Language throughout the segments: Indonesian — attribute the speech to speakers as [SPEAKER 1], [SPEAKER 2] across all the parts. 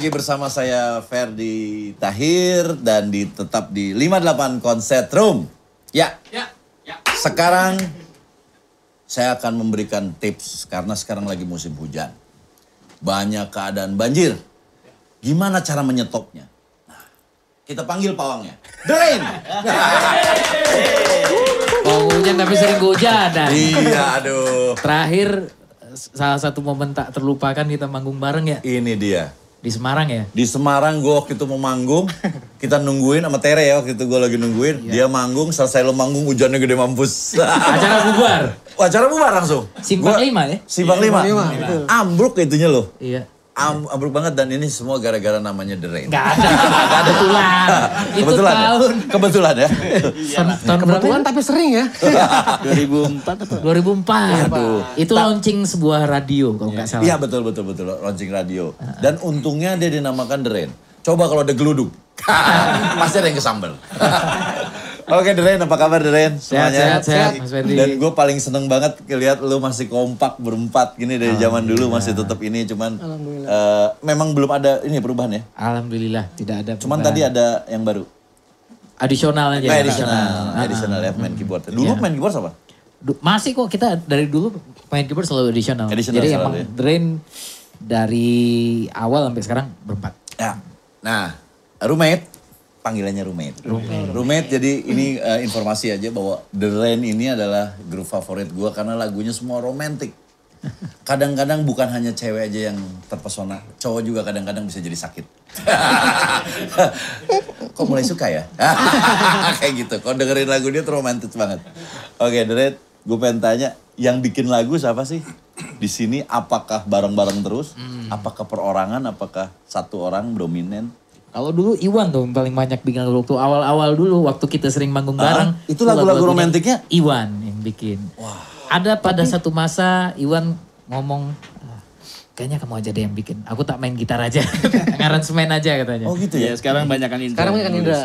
[SPEAKER 1] lagi bersama saya Ferdi Tahir dan di tetap di 58 Concert Room. Ya.
[SPEAKER 2] Ya, ya.
[SPEAKER 1] Sekarang saya akan memberikan tips karena sekarang lagi musim hujan. Banyak keadaan banjir. Gimana cara menyetopnya? Nah, kita panggil pawangnya. Drain.
[SPEAKER 2] Mau hujan tapi sering kehujanan.
[SPEAKER 1] iya, aduh.
[SPEAKER 2] Terakhir salah satu momen tak terlupakan kita manggung bareng ya
[SPEAKER 1] Ini dia.
[SPEAKER 2] Di Semarang ya.
[SPEAKER 1] Di Semarang gue waktu itu mau manggung, kita nungguin sama Tere ya waktu itu gue lagi nungguin. Dia manggung, selesai lo manggung hujannya gede mampus.
[SPEAKER 2] Acara bubar.
[SPEAKER 1] Acara bubar langsung.
[SPEAKER 2] Simpang
[SPEAKER 1] Gua-
[SPEAKER 2] lima ya?
[SPEAKER 1] Simpang lima. Ambruk itunya loh.
[SPEAKER 2] Iya.
[SPEAKER 1] Am, ambruk banget dan ini semua gara-gara namanya The Rain.
[SPEAKER 2] Gak ada. Gak ada tulang. Itu
[SPEAKER 1] Kebetulan ya?
[SPEAKER 2] tahun.
[SPEAKER 1] Kebetulan ya.
[SPEAKER 2] Tahun berapa?
[SPEAKER 3] Kebetulan tapi sering ya.
[SPEAKER 4] 2004 atau
[SPEAKER 2] 2004. Itu launching sebuah radio kalau nggak salah.
[SPEAKER 1] Iya betul betul betul launching radio. Dan untungnya dia dinamakan The Rain. Coba kalau ada geluduk. Pasti ada yang kesambel. Oke The Rain, apa kabar The Rain?
[SPEAKER 2] Sehat, sehat, sehat, Mas Ferdi.
[SPEAKER 1] Dan gue paling seneng banget ngeliat lu masih kompak berempat gini dari zaman dulu masih tetap ini. Cuman eh, memang belum ada ini perubahan ya.
[SPEAKER 2] Alhamdulillah tidak ada.
[SPEAKER 1] Cuman
[SPEAKER 2] perubahan.
[SPEAKER 1] tadi ada yang baru.
[SPEAKER 2] Additional aja.
[SPEAKER 1] Nah, additional,
[SPEAKER 2] Ah,
[SPEAKER 1] additional ya main keyboard. Dulu main keyboard apa?
[SPEAKER 2] Du- Masih kok kita dari dulu main keyboard selalu additional.
[SPEAKER 1] Additional
[SPEAKER 2] Jadi
[SPEAKER 1] selalu
[SPEAKER 2] emang
[SPEAKER 1] ya.
[SPEAKER 2] Drain dari awal sampai sekarang berempat.
[SPEAKER 1] Ya. Nah, roommate, panggilannya roommate. Roommate. jadi ini eh, informasi aja bahwa The Rain ini adalah grup favorit gue karena lagunya semua romantis. Kadang-kadang bukan hanya cewek aja yang terpesona, cowok juga kadang-kadang bisa jadi sakit. Kok mulai suka ya? Kayak gitu. Kok dengerin lagu dia tuh romantis banget. Oke, The Rain, gue pengen tanya, yang bikin lagu siapa sih? Di sini apakah bareng-bareng terus? Apakah perorangan? Apakah satu orang dominan?
[SPEAKER 2] Kalau dulu Iwan tuh yang paling banyak bikin lagu waktu awal-awal dulu waktu kita sering manggung
[SPEAKER 1] Ah,
[SPEAKER 2] bareng.
[SPEAKER 1] itu lagu-lagu romantiknya?
[SPEAKER 2] Iwan yang bikin. Ada pada satu masa Iwan ngomong "Ah, kayaknya kamu aja deh yang bikin. Aku tak main gitar aja. Ngaransemen aja katanya.
[SPEAKER 1] Oh gitu
[SPEAKER 4] ya
[SPEAKER 1] ya?
[SPEAKER 4] sekarang banyak kan Indra.
[SPEAKER 3] Sekarang kan Indra.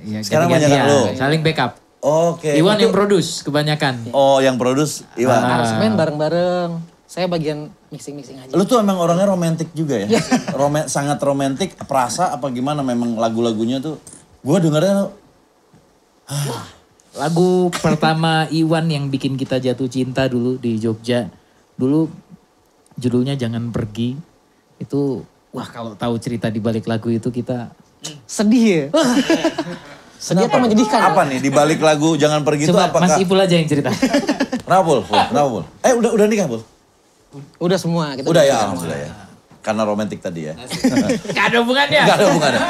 [SPEAKER 2] Iya,
[SPEAKER 1] sekarang
[SPEAKER 2] ganti-gantian.
[SPEAKER 1] banyak lo.
[SPEAKER 2] Saling backup.
[SPEAKER 1] Oke.
[SPEAKER 2] Iwan
[SPEAKER 1] itu-
[SPEAKER 2] yang produce kebanyakan.
[SPEAKER 1] Oh, yang produce Iwan.
[SPEAKER 3] Aransemen bareng-bareng. Saya bagian mixing-mixing aja.
[SPEAKER 1] Lu tuh emang orangnya romantis juga ya? Roman, sangat romantis, perasa apa gimana memang lagu-lagunya tuh. Gue dengernya
[SPEAKER 2] Lagu pertama Iwan yang bikin kita jatuh cinta dulu di Jogja. Dulu judulnya Jangan Pergi. Itu wah kalau tahu cerita di balik lagu itu kita
[SPEAKER 3] Sedih ya? Sedih atau menyedihkan?
[SPEAKER 1] apa nih di balik lagu Jangan Pergi itu
[SPEAKER 2] Coba
[SPEAKER 1] apakah...
[SPEAKER 2] Mas Ipul aja yang cerita.
[SPEAKER 1] Kenapa, Pul? Eh, udah, udah nikah, Pul?
[SPEAKER 3] Udah semua. Kita
[SPEAKER 1] Udah ya,
[SPEAKER 3] semua.
[SPEAKER 1] alhamdulillah ya. Karena romantis tadi ya.
[SPEAKER 2] Gak ada hubungannya.
[SPEAKER 1] Gak ada hubungannya.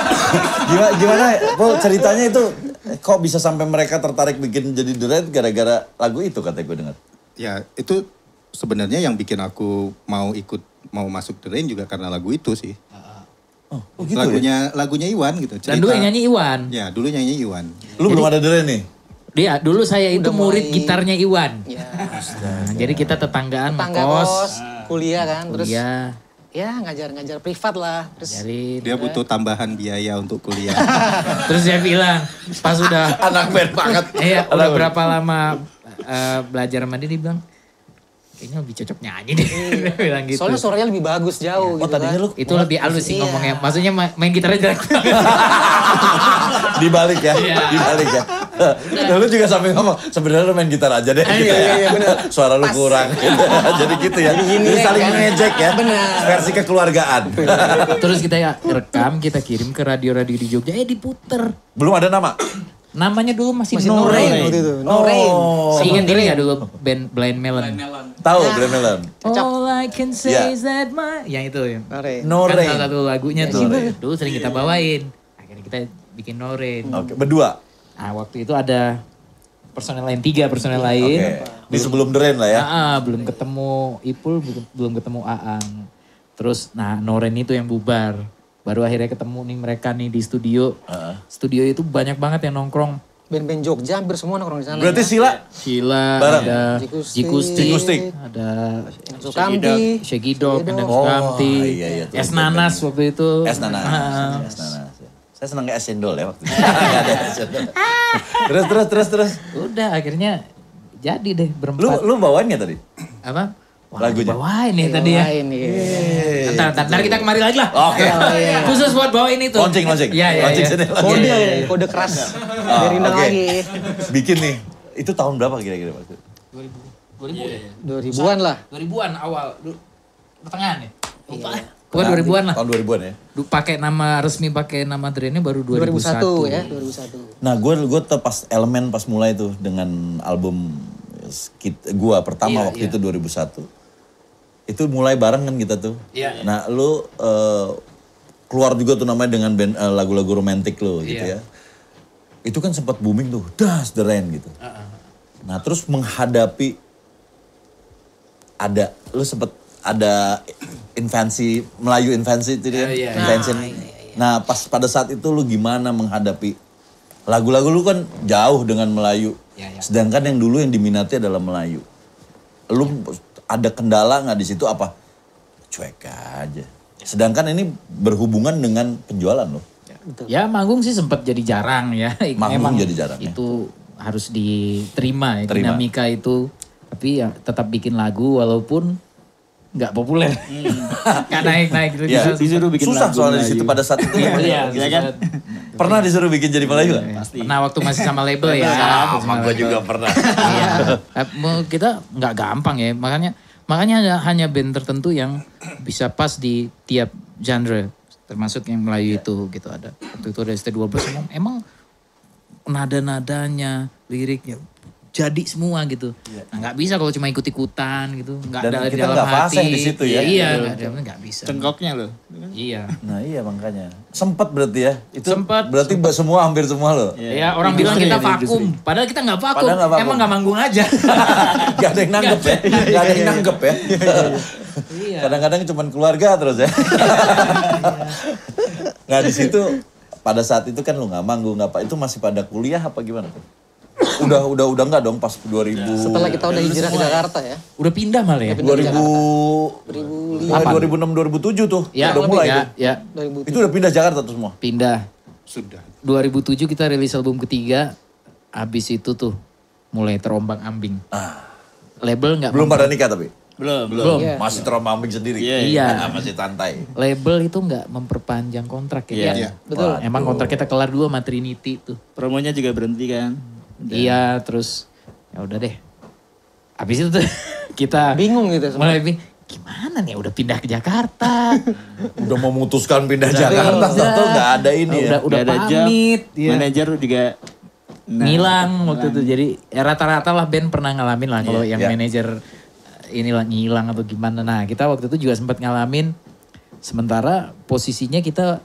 [SPEAKER 1] Gimana, gimana Pul, ceritanya itu kok bisa sampai mereka tertarik bikin jadi The Red gara-gara lagu itu kata gue dengar.
[SPEAKER 5] Ya itu sebenarnya yang bikin aku mau ikut mau masuk The Rain juga karena lagu itu sih.
[SPEAKER 1] Oh, oh gitu ya?
[SPEAKER 5] lagunya lagunya Iwan gitu.
[SPEAKER 2] Dan dulu yang nyanyi Iwan.
[SPEAKER 5] Ya dulu nyanyi Iwan.
[SPEAKER 1] Lu belum ada The nih?
[SPEAKER 2] Dia dulu saya itu
[SPEAKER 3] Udah
[SPEAKER 2] murid
[SPEAKER 3] mulai-
[SPEAKER 2] gitarnya Iwan.
[SPEAKER 3] Ya.
[SPEAKER 2] Nah, jadi kita tetanggaan
[SPEAKER 3] Tangga
[SPEAKER 2] ngekos.
[SPEAKER 3] kos, kuliah kan. Terus
[SPEAKER 2] Kuliah.
[SPEAKER 3] ya ngajar-ngajar privat lah. Terus
[SPEAKER 2] Jadi
[SPEAKER 5] Dia butuh tambahan biaya untuk kuliah.
[SPEAKER 2] terus saya bilang pas udah
[SPEAKER 1] Anak band banget.
[SPEAKER 2] Iya, udah berapa lama eh, belajar sama dia, dia bilang, kayaknya lebih cocok nyanyi deh. Dia bilang gitu.
[SPEAKER 3] soalnya suaranya lebih bagus jauh
[SPEAKER 1] Oh
[SPEAKER 3] gitu
[SPEAKER 1] tadinya
[SPEAKER 3] kan.
[SPEAKER 1] lu
[SPEAKER 2] itu lebih halus sih
[SPEAKER 3] Iya.
[SPEAKER 2] ngomongnya. Maksudnya ma- main gitarnya jelek.
[SPEAKER 1] dibalik ya,
[SPEAKER 2] Iya.
[SPEAKER 1] dibalik ya. Dan lu juga sampai ngomong, sebenarnya lu main gitar aja deh. gitu
[SPEAKER 3] iya,
[SPEAKER 1] ya.
[SPEAKER 3] iya, bener.
[SPEAKER 1] Suara lu kurang. gitu. Jadi gitu ya. Jadi, saling
[SPEAKER 3] kan.
[SPEAKER 1] ngejek ya.
[SPEAKER 3] Bener.
[SPEAKER 1] Versi kekeluargaan.
[SPEAKER 2] Terus kita ya rekam, kita kirim ke radio-radio di Jogja, eh diputer.
[SPEAKER 1] Belum ada nama.
[SPEAKER 2] Namanya dulu masih,
[SPEAKER 3] Masih
[SPEAKER 2] No
[SPEAKER 3] no
[SPEAKER 2] Rain.
[SPEAKER 3] itu. No rain.
[SPEAKER 1] Oh.
[SPEAKER 2] Ingat ini ya dulu band Blind Melon.
[SPEAKER 1] Tahu Glenn Melon.
[SPEAKER 2] All I can say
[SPEAKER 1] Ya.
[SPEAKER 2] is that my... Yang itu ya.
[SPEAKER 3] No rain.
[SPEAKER 1] No
[SPEAKER 2] kan salah satu lagunya
[SPEAKER 1] No
[SPEAKER 2] tuh.
[SPEAKER 1] Rain.
[SPEAKER 2] Dulu sering kita bawain. Akhirnya kita bikin No Rain.
[SPEAKER 1] Oke, berdua.
[SPEAKER 2] Nah waktu itu ada personel lain, tiga personel lain.
[SPEAKER 1] Oke. Di sebelum Rain lah ya.
[SPEAKER 2] Ah, ah, belum ketemu Ipul, belum, belum ketemu Aang. Terus, nah Noren itu yang bubar. Baru akhirnya ketemu nih mereka nih di studio. Studio itu banyak banget yang nongkrong.
[SPEAKER 3] Band-band Jogja hampir semua nongkrong di sana.
[SPEAKER 1] Berarti
[SPEAKER 3] ya.
[SPEAKER 1] Sila
[SPEAKER 2] Sheila,
[SPEAKER 1] Bareng?
[SPEAKER 2] ada
[SPEAKER 3] Jikustik.
[SPEAKER 2] Jikustik, ada
[SPEAKER 3] Sukamti.
[SPEAKER 2] Shaggy Dog, ada
[SPEAKER 1] Oh,
[SPEAKER 2] Sukamti,
[SPEAKER 1] iya, iya, tuh.
[SPEAKER 2] Es Nanas waktu itu.
[SPEAKER 1] S Nanas.
[SPEAKER 2] Ah.
[SPEAKER 1] S Nanas. Saya senang ke S Cendol ya waktu itu. Terus, terus, terus, terus.
[SPEAKER 2] Udah akhirnya jadi deh
[SPEAKER 1] Lu,
[SPEAKER 2] berempat.
[SPEAKER 1] lu bawain nggak tadi?
[SPEAKER 2] Apa? Wah,
[SPEAKER 1] Lagunya?
[SPEAKER 2] Bawain nih tadi ya.
[SPEAKER 3] Lain, iya.
[SPEAKER 1] Eh,
[SPEAKER 2] ntar, ntar, ntar kita kemari lagi lah.
[SPEAKER 1] Oke.
[SPEAKER 2] Khusus buat bawa ini tuh.
[SPEAKER 1] Launching, launching.
[SPEAKER 2] Iya, iya,
[SPEAKER 1] Launching
[SPEAKER 2] iya.
[SPEAKER 1] sini.
[SPEAKER 3] Kode,
[SPEAKER 2] Iya, iya, iya.
[SPEAKER 3] kode keras. Biar undang
[SPEAKER 1] oke.
[SPEAKER 3] lagi.
[SPEAKER 1] Bikin nih. Itu tahun berapa kira-kira Pak?
[SPEAKER 3] 2000-an lah.
[SPEAKER 2] 2000-an awal. Pertengahan ya? Lupa. Bukan 2000-an lah.
[SPEAKER 1] Tahun 2000-an ya.
[SPEAKER 2] Du- Pakai nama resmi pakai nama Drainnya baru 2001.
[SPEAKER 3] 2001 ya, 2001.
[SPEAKER 1] Nah, gue gue tuh pas elemen pas mulai tuh dengan album skit gua pertama
[SPEAKER 2] Iya,
[SPEAKER 1] waktu
[SPEAKER 2] iya.
[SPEAKER 1] itu 2001. Itu mulai bareng kan kita tuh.
[SPEAKER 2] Iya, iya.
[SPEAKER 1] Nah, lu eh, keluar juga tuh namanya dengan band eh, lagu-lagu romantik lo gitu
[SPEAKER 2] Iya.
[SPEAKER 1] ya. Itu kan sempat booming tuh, Das the Rain gitu. Nah, terus menghadapi ada lu sempet ada invensi Melayu invensi itu kan
[SPEAKER 2] iya, iya.
[SPEAKER 1] invention. Nah, pas pada saat itu lu gimana menghadapi lagu-lagu lu kan jauh dengan Melayu.
[SPEAKER 2] Iya, iya.
[SPEAKER 1] Sedangkan yang dulu yang diminati adalah Melayu. Lu ada kendala nggak di situ apa? Cuek aja. Sedangkan ini berhubungan dengan penjualan loh.
[SPEAKER 2] Ya manggung sih sempat jadi jarang ya.
[SPEAKER 1] Manggung jadi jarang, ya.
[SPEAKER 2] Itu harus diterima ya
[SPEAKER 1] Terima.
[SPEAKER 2] dinamika itu. Tapi ya tetap bikin lagu walaupun nggak populer. Nggak naik-naik gitu.
[SPEAKER 1] Ya,
[SPEAKER 4] Disuruh bikin
[SPEAKER 1] Susah soalnya di situ pada saat itu. memang
[SPEAKER 2] Iya,
[SPEAKER 4] Iya kan?
[SPEAKER 1] Pernah disuruh bikin jadi Melayu nggak?
[SPEAKER 2] Pernah waktu masih sama label ya.
[SPEAKER 1] Sama
[SPEAKER 2] Sama
[SPEAKER 1] gue juga pernah.
[SPEAKER 2] Iya. Eh, kita nggak gampang ya. Makanya makanya ada hanya band tertentu yang bisa pas di tiap genre termasuk yang Melayu itu gitu ada. Waktu itu ada ST12 emang, emang nada-nadanya, liriknya jadi semua gitu. Nah nggak bisa kalau cuma ikut-ikutan gitu, nggak
[SPEAKER 1] Dan
[SPEAKER 2] ada di
[SPEAKER 1] kita
[SPEAKER 2] dalam
[SPEAKER 1] nggak
[SPEAKER 2] hati.
[SPEAKER 1] di situ ya.
[SPEAKER 2] Iya, nggak ada, nggak bisa.
[SPEAKER 4] Cengkoknya loh.
[SPEAKER 2] Iya.
[SPEAKER 1] Nah iya makanya. Sempat berarti ya. Itu
[SPEAKER 2] Sempet.
[SPEAKER 1] berarti semua hampir semua loh.
[SPEAKER 2] Ya orang bilang kita
[SPEAKER 4] ya, industri.
[SPEAKER 2] vakum, padahal kita nggak vakum.
[SPEAKER 1] Padahal nggak vakum.
[SPEAKER 2] Emang nggak manggung aja.
[SPEAKER 1] Gak ada yang nanggep ya. Gak ada yang nanggep ya.
[SPEAKER 2] Iya.
[SPEAKER 1] Kadang-kadang cuman keluarga terus ya. nah di situ pada saat itu kan lu nggak manggung nggak apa itu masih pada kuliah apa gimana tuh? Udah udah udah nggak dong pas 2000
[SPEAKER 3] Setelah kita udah hijrah ke Jakarta ya.
[SPEAKER 2] Udah pindah malah ya.
[SPEAKER 1] 2000 mulai 2006 2007 tuh
[SPEAKER 2] Ya,
[SPEAKER 1] udah mulai
[SPEAKER 2] ya,
[SPEAKER 1] tuh.
[SPEAKER 2] ya,
[SPEAKER 3] 2000
[SPEAKER 1] Itu udah pindah Jakarta tuh semua.
[SPEAKER 2] pindah.
[SPEAKER 5] Sudah.
[SPEAKER 2] 2007 kita rilis album ketiga. Habis itu tuh mulai terombang ambing. Label nggak
[SPEAKER 1] Belum pada nikah tapi.
[SPEAKER 4] Belum, belum.
[SPEAKER 2] belum.
[SPEAKER 3] Iya.
[SPEAKER 1] Masih terombang sendiri.
[SPEAKER 4] Iya,
[SPEAKER 2] iya.
[SPEAKER 1] Nah, masih santai.
[SPEAKER 2] Label itu nggak memperpanjang kontrak ya.
[SPEAKER 4] Iya.
[SPEAKER 3] Betul.
[SPEAKER 2] Emang kontrak kita kelar dulu sama Trinity tuh.
[SPEAKER 4] Promonya juga berhenti kan.
[SPEAKER 2] Iya, terus ya udah deh. Habis itu tuh kita
[SPEAKER 3] Bingung gitu semua.
[SPEAKER 2] mulai gimana nih udah pindah ke Jakarta.
[SPEAKER 1] Udah memutuskan pindah Jakarta, tentu nggak ada ini ya.
[SPEAKER 2] udah udah
[SPEAKER 4] ada job.
[SPEAKER 2] pamit. iya.
[SPEAKER 4] Manajer juga nah,
[SPEAKER 2] ngilang waktu itu jadi ya rata-rata lah band pernah ngalamin lah kalau yang
[SPEAKER 1] Iya.
[SPEAKER 2] manajer eh, inilah ngilang atau gimana nah kita waktu itu juga sempat ngalamin sementara posisinya kita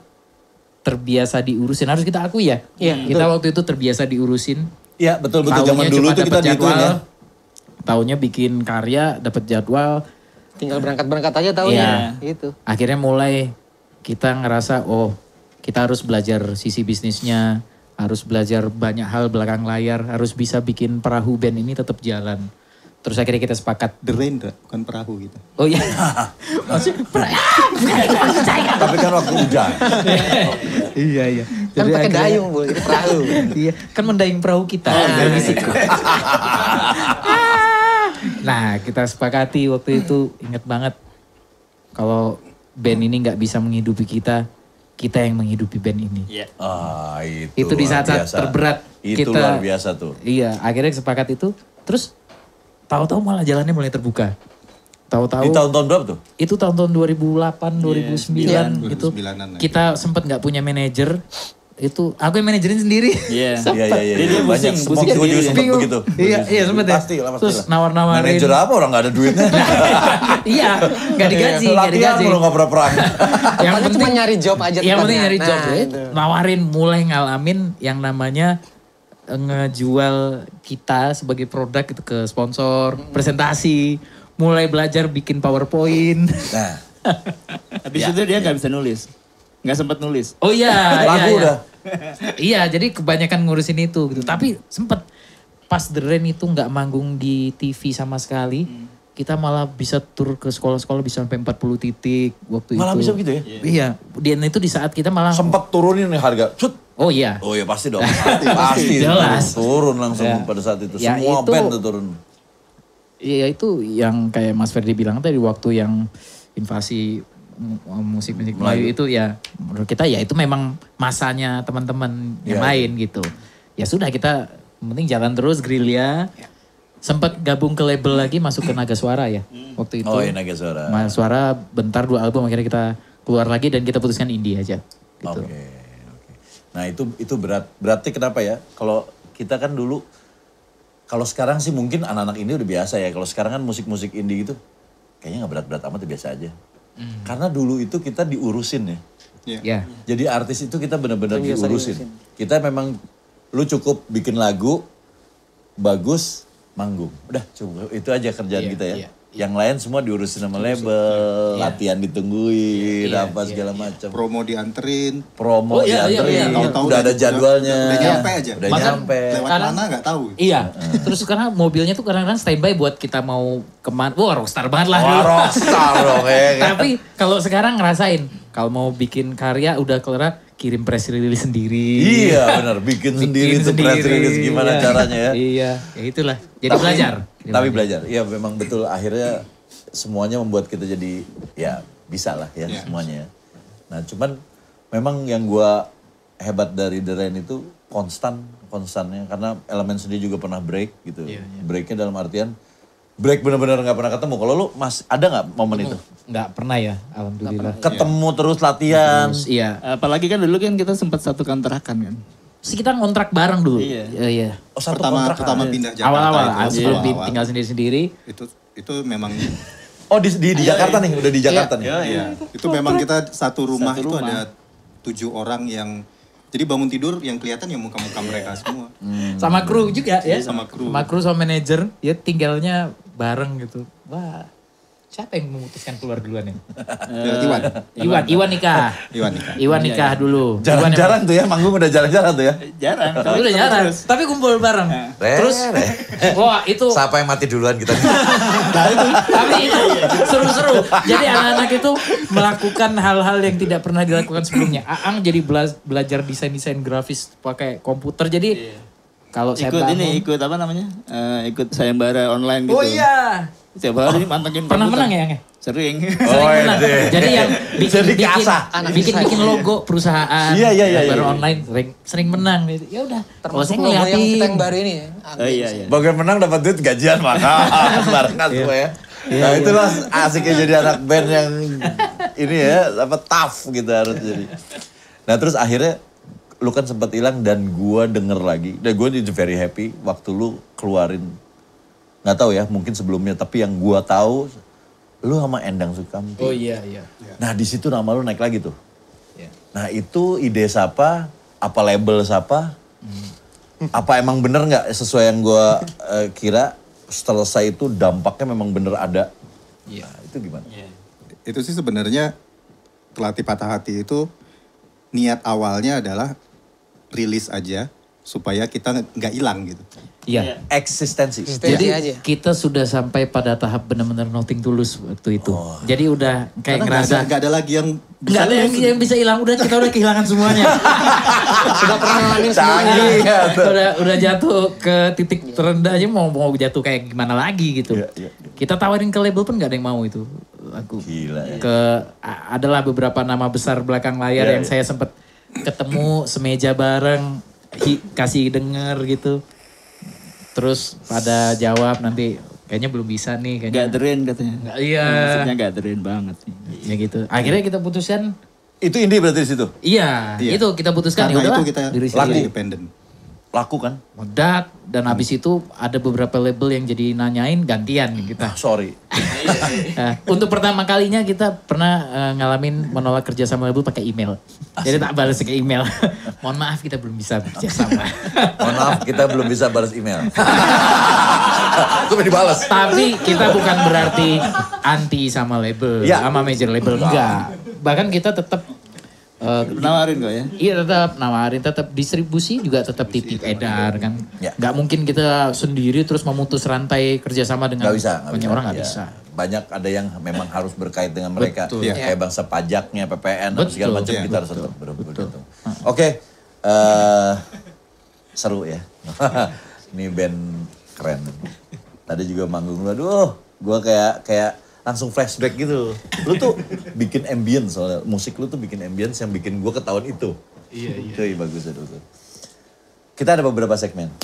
[SPEAKER 2] terbiasa diurusin harus kita akui ya
[SPEAKER 3] Iya,
[SPEAKER 2] kita waktu itu terbiasa diurusin
[SPEAKER 1] Iya betul betul
[SPEAKER 2] Taunya
[SPEAKER 1] zaman dulu tuh kita digituin ya.
[SPEAKER 2] jadwal, taunya bikin karya dapat jadwal
[SPEAKER 3] Tinggal berangkat-berangkat aja tahu
[SPEAKER 2] Iya.
[SPEAKER 3] ya. Gitu.
[SPEAKER 2] akhirnya mulai kita ngerasa oh kita harus belajar sisi bisnisnya harus belajar banyak hal belakang layar harus bisa bikin perahu band ini tetap jalan terus akhirnya kita sepakat
[SPEAKER 5] The Rain, Ra, bukan perahu gitu.
[SPEAKER 2] oh iya maksudnya perahu
[SPEAKER 1] Tapi kan waktu hujan.
[SPEAKER 2] iya iya
[SPEAKER 3] Kan pakai
[SPEAKER 2] akhirnya-
[SPEAKER 3] dayung bu, perahu.
[SPEAKER 2] iya kan mendayung perahu kita dari risiko. nah kita sepakati waktu itu inget banget kalau band ini nggak bisa menghidupi kita kita yang menghidupi band ini
[SPEAKER 4] Iya.
[SPEAKER 1] Ah, itu,
[SPEAKER 2] itu di saat-saat terberat
[SPEAKER 1] Itu
[SPEAKER 2] kita
[SPEAKER 1] luar biasa tuh.
[SPEAKER 2] iya akhirnya sepakat itu terus tahu-tahu malah jalannya mulai terbuka
[SPEAKER 1] Di
[SPEAKER 2] tahu-tahu
[SPEAKER 1] tahun-tahun berapa tuh?
[SPEAKER 2] itu tahun-tahun 2008 2009 gitu
[SPEAKER 5] 2009-an lah.
[SPEAKER 2] kita sempat nggak punya manajer itu aku yang manajerin sendiri
[SPEAKER 4] Iya.
[SPEAKER 1] Iya, iya, iya.
[SPEAKER 4] Dia- dia
[SPEAKER 1] Banyak,
[SPEAKER 4] pusing,
[SPEAKER 1] juga
[SPEAKER 4] sendiri.
[SPEAKER 1] sempet
[SPEAKER 2] Bingung.
[SPEAKER 1] begitu.
[SPEAKER 2] Iya, iya sempet ya.
[SPEAKER 1] Pasti lah, pasti
[SPEAKER 2] Terus nawar-nawarin.
[SPEAKER 1] Manajer apa orang gak ada duitnya?
[SPEAKER 2] iya, nggak digaji, nggak
[SPEAKER 1] Latihan
[SPEAKER 2] digaji.
[SPEAKER 1] mulu gak pernah perang.
[SPEAKER 2] Yang penting
[SPEAKER 3] cuma nyari job aja
[SPEAKER 2] Yang penting
[SPEAKER 3] tempatnya.
[SPEAKER 2] nyari job.
[SPEAKER 3] Nah,
[SPEAKER 2] ya. Nawarin mulai ngalamin yang namanya eh, ngejual kita sebagai produk itu ke sponsor, presentasi, mulai belajar bikin PowerPoint.
[SPEAKER 1] Nah,
[SPEAKER 4] Habis itu dia nggak bisa nulis. Nggak sempat nulis.
[SPEAKER 2] Oh iya,
[SPEAKER 1] lagu
[SPEAKER 2] iya, iya.
[SPEAKER 1] udah.
[SPEAKER 2] iya, jadi kebanyakan ngurusin itu gitu. Tapi sempet pas The Rain itu nggak manggung di TV sama sekali. Kita malah bisa tur ke sekolah-sekolah bisa sampai 40 titik waktu
[SPEAKER 1] Malah
[SPEAKER 2] itu.
[SPEAKER 1] bisa begitu ya?
[SPEAKER 2] Iya, dan itu di saat kita malah
[SPEAKER 1] Sempat turunin harga. Cut.
[SPEAKER 2] Oh iya.
[SPEAKER 1] Oh iya pasti dong. Pasti, pasti.
[SPEAKER 2] Jelas.
[SPEAKER 1] Turun langsung
[SPEAKER 2] Ya.
[SPEAKER 1] pada saat itu.
[SPEAKER 2] Ya,
[SPEAKER 1] Semua
[SPEAKER 2] itu-
[SPEAKER 1] band tuh turun.
[SPEAKER 2] Iya itu yang kayak Mas Ferdi bilang tadi waktu yang invasi musik-musik Melayu itu ya menurut kita ya itu memang masanya teman-teman yang
[SPEAKER 1] Iya,
[SPEAKER 2] lain gitu. Ya sudah kita penting jalan terus gerilya. Sempat gabung ke label lagi masuk ke Naga Suara ya waktu itu.
[SPEAKER 1] Oh iya Naga Suara.
[SPEAKER 2] Naga Suara bentar dua album akhirnya kita keluar lagi dan kita putuskan indie aja gitu.
[SPEAKER 1] Oke, oke. Nah itu itu berat berarti kenapa ya? Kalau kita kan dulu kalau sekarang sih mungkin anak-anak ini udah biasa ya. Kalau sekarang kan musik-musik indie gitu kayaknya nggak berat-berat amat ya, biasa aja. Karena dulu itu kita diurusin ya.
[SPEAKER 5] Iya.
[SPEAKER 2] Ya.
[SPEAKER 1] Jadi artis itu kita benar-benar diurusin.
[SPEAKER 3] diurusin.
[SPEAKER 1] Kita memang lu cukup bikin lagu bagus manggung. Udah cukup itu aja kerjaan
[SPEAKER 2] Iya,
[SPEAKER 1] kita ya.
[SPEAKER 2] iya,
[SPEAKER 1] Yang lain semua diurusin sama label, latihan ditungguin,
[SPEAKER 2] Iya,
[SPEAKER 1] apa
[SPEAKER 2] iya,
[SPEAKER 1] segala
[SPEAKER 2] iya.
[SPEAKER 1] macam.
[SPEAKER 5] Promo dianterin,
[SPEAKER 1] Promo
[SPEAKER 2] Oh, iya, iya,
[SPEAKER 1] dianterin,
[SPEAKER 2] iya.
[SPEAKER 5] Tahu-tahu
[SPEAKER 1] udah ada
[SPEAKER 5] udah-
[SPEAKER 1] jadwalnya.
[SPEAKER 5] udah nyampe aja.
[SPEAKER 1] Udah
[SPEAKER 2] Bahkan-
[SPEAKER 1] nyampe.
[SPEAKER 5] lewat
[SPEAKER 2] Kadang-
[SPEAKER 5] mana nggak tahu.
[SPEAKER 2] Iya. Terus karena mobilnya tuh kadang-kadang standby buat kita mau ke mana. Wah rockstar banget lah.
[SPEAKER 1] Wah, rockstar dong ya kan.
[SPEAKER 2] Tapi kalau sekarang ngerasain. Kalau mau bikin karya udah kelar kirim press release sendiri.
[SPEAKER 1] Iya benar, bikin, sendiri
[SPEAKER 2] Bikin
[SPEAKER 1] tuh press release
[SPEAKER 2] iya.
[SPEAKER 1] gimana caranya ya.
[SPEAKER 2] Iya, ya itulah. Jadi belajar.
[SPEAKER 1] Tapi belajar. Iya memang betul akhirnya semuanya membuat kita jadi ya bisa lah ya
[SPEAKER 5] Iya.
[SPEAKER 1] semuanya. ya. Nah cuman memang yang gua hebat dari The Rain itu konstan konstannya karena elemen sendiri juga pernah break gitu.
[SPEAKER 2] Iya,
[SPEAKER 1] Breaknya dalam artian break benar-benar nggak pernah ketemu. Kalau lu mas ada nggak momen itu?
[SPEAKER 2] Nggak pernah ya, alhamdulillah.
[SPEAKER 1] Ketemu terus latihan.
[SPEAKER 2] Terus, iya.
[SPEAKER 4] Apalagi kan dulu kan kita sempat satu kontrakan kan.
[SPEAKER 2] Terus kita ngontrak bareng dulu.
[SPEAKER 4] Iya.
[SPEAKER 2] Iya. iya.
[SPEAKER 1] Oh satu
[SPEAKER 5] pertama
[SPEAKER 1] kontrak
[SPEAKER 5] pertama
[SPEAKER 1] ada.
[SPEAKER 5] pindah Jakarta
[SPEAKER 2] Awal-awal,
[SPEAKER 5] itu,
[SPEAKER 2] ah, sebelum
[SPEAKER 5] awal-awal.
[SPEAKER 2] tinggal sendiri-sendiri.
[SPEAKER 5] itu itu memang
[SPEAKER 1] Oh di, di, di Jakarta nih, udah di Jakarta nih.
[SPEAKER 5] Iya, itu memang kita satu rumah
[SPEAKER 4] Satu
[SPEAKER 5] itu
[SPEAKER 4] rumah.
[SPEAKER 5] ada tujuh orang yang jadi bangun tidur yang kelihatan ya muka-muka mereka semua.
[SPEAKER 2] Sama kru juga ya.
[SPEAKER 5] sama kru.
[SPEAKER 2] Sama kru sama manajer. Ya tinggalnya bareng gitu. Wah, siapa yang memutuskan keluar duluan ya?
[SPEAKER 5] Lewat Iwan.
[SPEAKER 2] Iwan, Iwan nikah.
[SPEAKER 5] Iwan nikah.
[SPEAKER 2] Iwan nikah dulu. Iwan yang-
[SPEAKER 1] Jarang-jarang tuh ya, manggung udah jarang-jarang tuh ya.
[SPEAKER 4] Jarang.
[SPEAKER 2] Tapi udah jarang. Tapi kumpul bareng.
[SPEAKER 1] Re,
[SPEAKER 2] Terus,
[SPEAKER 1] re.
[SPEAKER 2] wah itu
[SPEAKER 1] Siapa yang mati duluan kita?
[SPEAKER 2] tapi itu seru-seru. Jadi anak-anak itu melakukan hal-hal yang tidak pernah dilakukan sebelumnya. Aang jadi bela- belajar desain-desain grafis pakai komputer. Jadi kalau saya
[SPEAKER 4] Ikut
[SPEAKER 2] bangun,
[SPEAKER 4] ini, ikut apa namanya? Eh, ikut sayembara online gitu.
[SPEAKER 2] Oh iya.
[SPEAKER 4] Setiap hari mantengin
[SPEAKER 2] Pernah menang ya, Ang?
[SPEAKER 4] Sering.
[SPEAKER 1] Oh,
[SPEAKER 2] menang.
[SPEAKER 1] ide.
[SPEAKER 2] Jadi yang bikin
[SPEAKER 1] Jadi
[SPEAKER 2] bikin.
[SPEAKER 3] Anak
[SPEAKER 2] bikin, bikin logo perusahaan,
[SPEAKER 1] Iya, iya, iya,
[SPEAKER 2] baru
[SPEAKER 1] iya.
[SPEAKER 2] online sering, sering menang. Ya udah.
[SPEAKER 3] Termasuk
[SPEAKER 2] saya
[SPEAKER 3] logo yang kita yang baru ini ya.
[SPEAKER 4] Oh iya iya.
[SPEAKER 1] Bagian menang dapat duit gajian mahal. Barengan semua ya. Nah itulah asiknya jadi anak band yang ini ya, apa tough gitu harus jadi. Nah terus akhirnya lu kan sempat hilang dan gua denger lagi. Dan gua jadi very happy waktu lu keluarin nggak tahu ya mungkin sebelumnya tapi yang gua tahu lu sama Endang Sukamti.
[SPEAKER 2] Oh iya iya.
[SPEAKER 1] Nah di situ nama lu naik lagi tuh.
[SPEAKER 2] Iya.
[SPEAKER 1] Nah itu ide siapa? Apa label siapa? Apa emang bener nggak sesuai yang gue kira? Selesai itu dampaknya memang bener ada.
[SPEAKER 2] Iya.
[SPEAKER 1] Nah, itu gimana?
[SPEAKER 5] Itu sih sebenarnya pelatih patah hati itu niat awalnya adalah rilis aja supaya kita nggak hilang gitu.
[SPEAKER 2] Iya.
[SPEAKER 1] Eksistensi.
[SPEAKER 3] Eksistensi.
[SPEAKER 2] Jadi
[SPEAKER 3] aja.
[SPEAKER 2] kita sudah sampai pada tahap benar-benar nothing tulus waktu itu. Jadi udah kayak
[SPEAKER 5] Karena
[SPEAKER 2] ngerasa
[SPEAKER 5] ada, nggak ada lagi yang bisa
[SPEAKER 2] nggak ada yang, yang bisa hilang. Udah kita udah kehilangan semuanya.
[SPEAKER 3] Sudah pernah ngalamin semuanya.
[SPEAKER 1] Ya.
[SPEAKER 2] udah udah jatuh ke titik terendahnya mau mau jatuh kayak gimana lagi gitu.
[SPEAKER 1] Iya, iya,
[SPEAKER 2] Kita tawarin ke label pun nggak ada yang mau itu lagu.
[SPEAKER 1] Gila ya.
[SPEAKER 2] Ke a- adalah beberapa nama besar belakang layar
[SPEAKER 1] Iya,
[SPEAKER 2] yang
[SPEAKER 1] iya.
[SPEAKER 2] saya sempat ketemu semeja bareng hi- kasih denger gitu. Terus pada jawab nanti kayaknya belum bisa nih kayaknya.
[SPEAKER 4] Gatherin katanya.
[SPEAKER 2] Nggak, iya.
[SPEAKER 4] Maksudnya gatherin banget.
[SPEAKER 2] Ya gitu. Akhirnya kita putuskan
[SPEAKER 1] Itu indie berarti di situ.
[SPEAKER 2] iya,
[SPEAKER 5] Iya.
[SPEAKER 2] itu kita putuskan ya
[SPEAKER 5] Karena
[SPEAKER 2] udahlah
[SPEAKER 5] itu kita
[SPEAKER 1] Laku.
[SPEAKER 5] independen.
[SPEAKER 1] Laku kan?
[SPEAKER 2] Meledak dan habis itu ada beberapa label yang jadi nanyain gantian kita.
[SPEAKER 1] Ah, sorry.
[SPEAKER 2] Nah, untuk pertama kalinya kita pernah eh, ngalamin menolak kerja sama label pakai email. Jadi tak balas ke email. Mohon maaf kita belum bisa bekerja sama.
[SPEAKER 1] Mohon maaf kita belum bisa balas email. Dibalas.
[SPEAKER 2] Tapi kita bukan berarti anti sama label,
[SPEAKER 1] Iya.
[SPEAKER 2] sama major label enggak. Bahkan kita tetap eh,
[SPEAKER 4] Nawarin kok ya.
[SPEAKER 2] Iya tetap nawarin, tetap distribusi juga tetap titip edar kan.
[SPEAKER 1] Ya.
[SPEAKER 2] Nggak mungkin kita sendiri terus memutus rantai kerjasama dengan
[SPEAKER 1] Nggak bisa. nggak
[SPEAKER 2] banyak
[SPEAKER 1] bisa.
[SPEAKER 2] orang nggak
[SPEAKER 1] Ya.
[SPEAKER 2] bisa.
[SPEAKER 1] Banyak ada yang memang harus berkait dengan mereka.
[SPEAKER 2] Betul.
[SPEAKER 1] Kayak bangsa pajaknya, PPN, dan segala
[SPEAKER 2] Betul.
[SPEAKER 1] macam
[SPEAKER 5] Iya,
[SPEAKER 1] kita harus tetap ber- berhitung. Oke, eh, seru ya. Ini band keren. Tadi juga manggung lu, aduh, gue kayak kayak langsung flashback gitu. Lu tuh bikin ambience soalnya musik lu tuh bikin ambience yang bikin gua ketahuan itu. Iya iya. Yang bagus itu. tuh. Kita ada beberapa segmen.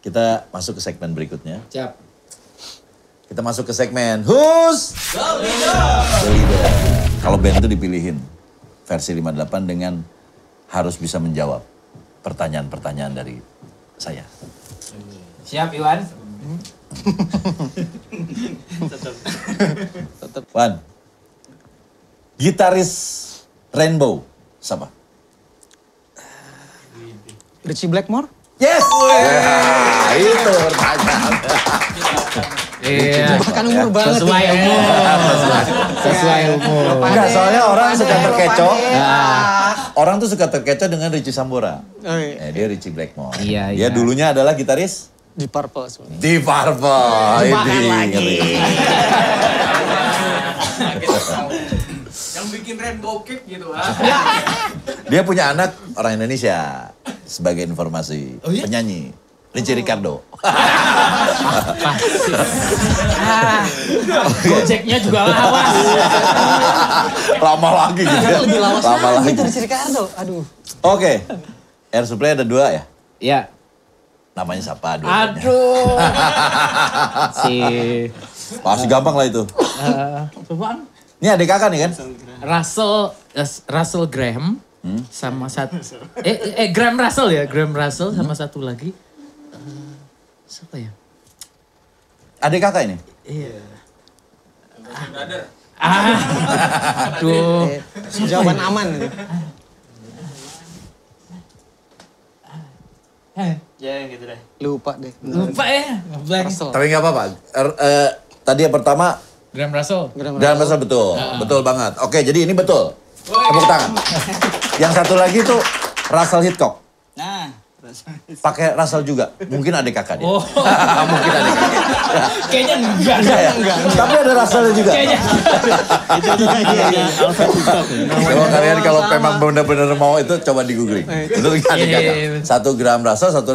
[SPEAKER 1] Kita masuk ke segmen berikutnya.
[SPEAKER 2] Siap.
[SPEAKER 1] Kita masuk ke segmen Who's the Leader. Kalau band itu dipilihin versi 58 dengan harus bisa menjawab pertanyaan-pertanyaan dari saya.
[SPEAKER 2] Siap Iwan.
[SPEAKER 1] Wan, gitaris Rainbow, siapa?
[SPEAKER 3] Richie Blackmore?
[SPEAKER 1] Yes! Ya, itu pertanyaan.
[SPEAKER 2] Iya.
[SPEAKER 3] Bahkan umur banget.
[SPEAKER 2] Sesuai
[SPEAKER 3] ya.
[SPEAKER 2] umur. Sesuai umur.
[SPEAKER 1] Enggak, soalnya orang suka terkecoh.
[SPEAKER 3] pade.
[SPEAKER 1] Orang tuh suka terkecoh dengan Richie Sambora.
[SPEAKER 3] Oh, iya.
[SPEAKER 1] Eh, dia Richie Blackmore.
[SPEAKER 2] Iya,
[SPEAKER 1] Dia
[SPEAKER 2] iya.
[SPEAKER 1] dulunya adalah gitaris
[SPEAKER 3] Di Purple sebenarnya.
[SPEAKER 1] di Purple. Ini ngeri.
[SPEAKER 6] Yang bikin rainbow cake gitu ah.
[SPEAKER 1] Dia punya anak orang Indonesia sebagai informasi penyanyi Richie Ricardo.
[SPEAKER 2] Ah, Gojeknya juga lawas.
[SPEAKER 1] Lama lagi gitu ya.
[SPEAKER 3] Lebih lawas
[SPEAKER 1] Lama
[SPEAKER 3] lagi
[SPEAKER 1] lagi.
[SPEAKER 3] Richie Ricardo. Aduh.
[SPEAKER 1] Oke. Air supply ada dua ya.
[SPEAKER 2] Ya.
[SPEAKER 1] Namanya siapa? Dua
[SPEAKER 2] Aduh. si
[SPEAKER 1] Pasti gampang lah itu.
[SPEAKER 2] Bang
[SPEAKER 1] Ini adik kakak nih kan?
[SPEAKER 2] Russell Russell Graham sama satu eh, eh Graham Russell ya Graham Russell sama satu lagi. Eh, siapa ya?
[SPEAKER 1] Adik kakak ini?
[SPEAKER 2] iya. Ah. Aduh.
[SPEAKER 3] Jawaban aman.
[SPEAKER 2] eh,
[SPEAKER 4] Ya gitu deh.
[SPEAKER 3] Lupa deh.
[SPEAKER 2] lupa ya blank
[SPEAKER 3] Russell.
[SPEAKER 1] Tapi nggak apa-apa. Er- eh, tadi yang pertama
[SPEAKER 2] Graham Russell
[SPEAKER 1] Dan betul betul, betul banget. Oke, jadi ini betul. Tepuk tangan. Yang satu lagi tuh Russell Hitchcock.
[SPEAKER 4] Nah,
[SPEAKER 1] Pakai Russell juga. Mungkin adik kakak dia.
[SPEAKER 2] oh
[SPEAKER 1] Mungkin adik kakak.
[SPEAKER 2] kayaknya enggak
[SPEAKER 1] Enggak ya? Tapi ada Russell juga.
[SPEAKER 2] kayaknya
[SPEAKER 4] Alfred Hitchcock ya.
[SPEAKER 1] Coba kalian kalau memang benar-benar mau itu coba di googling. Itu
[SPEAKER 2] Iya,
[SPEAKER 1] kakak.
[SPEAKER 2] iya, iya.
[SPEAKER 1] Satu Graham Russell, satu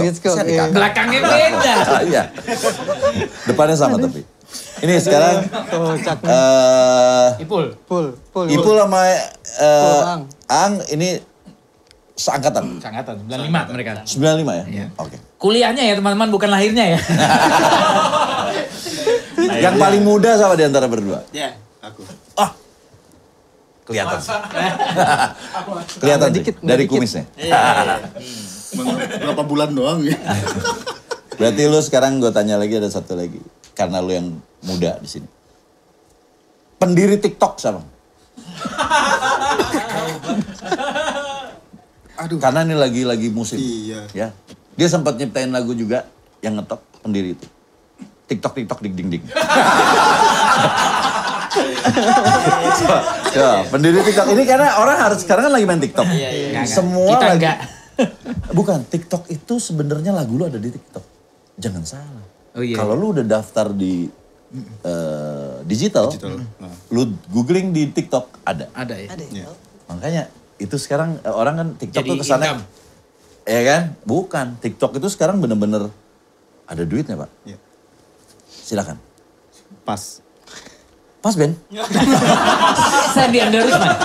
[SPEAKER 1] Hitchcock. Adik
[SPEAKER 3] iya.
[SPEAKER 1] kakak.
[SPEAKER 2] belakangnya beda
[SPEAKER 1] Iya. Depannya sama tapi. Ini sekarang
[SPEAKER 3] Oh,
[SPEAKER 1] eh
[SPEAKER 2] Ipul
[SPEAKER 3] Pul. Pul.
[SPEAKER 1] Ipul sama eh,
[SPEAKER 3] Ang.
[SPEAKER 1] Ang ini seangkatan.
[SPEAKER 2] Angkatan 95 mereka
[SPEAKER 1] 95 ya?
[SPEAKER 2] Iya.
[SPEAKER 1] Oke.
[SPEAKER 2] kuliahnya ya teman-teman bukan lahirnya ya
[SPEAKER 1] Yang paling muda sama di antara berdua?
[SPEAKER 4] Ya.
[SPEAKER 5] Aku.
[SPEAKER 1] Ah, kelihatan. kelihatan
[SPEAKER 3] dikit,
[SPEAKER 1] dari
[SPEAKER 3] dikit.
[SPEAKER 1] kumisnya.
[SPEAKER 5] Emang berapa bulan doang ya.
[SPEAKER 1] Berarti lu sekarang gue tanya lagi ada satu lagi. Karena lu yang muda di sini. Pendiri TikTok sama.
[SPEAKER 5] Aduh.
[SPEAKER 1] Karena ini lagi lagi musim.
[SPEAKER 5] Iya.
[SPEAKER 1] Ya. Dia sempat nyiptain lagu juga yang ngetop pendiri itu. TikTok TikTok ding ding ding. ya, pendiri TikTok ini karena orang harus sekarang kan lagi main TikTok.
[SPEAKER 2] Enggak, enggak.
[SPEAKER 1] Semua
[SPEAKER 2] kita
[SPEAKER 1] lagi.
[SPEAKER 2] enggak
[SPEAKER 1] Bukan, TikTok itu sebenarnya lagu lu ada di TikTok. Jangan salah.
[SPEAKER 2] Oh iya.
[SPEAKER 1] Kalau lu udah daftar di eh, digital,
[SPEAKER 5] Digital. Nah.
[SPEAKER 1] lu googling di TikTok ada.
[SPEAKER 2] ada ya
[SPEAKER 3] Ada ya?
[SPEAKER 1] Makanya itu sekarang eh, orang kan TikTok
[SPEAKER 2] Jadi
[SPEAKER 1] tuh ke sana.
[SPEAKER 2] income.
[SPEAKER 1] Ya kan? Bukan. TikTok itu sekarang bener-bener ada duitnya pak.
[SPEAKER 5] Iya.
[SPEAKER 1] Silakan.
[SPEAKER 5] Pas.
[SPEAKER 1] Pas Ben.
[SPEAKER 2] Sandy Andersman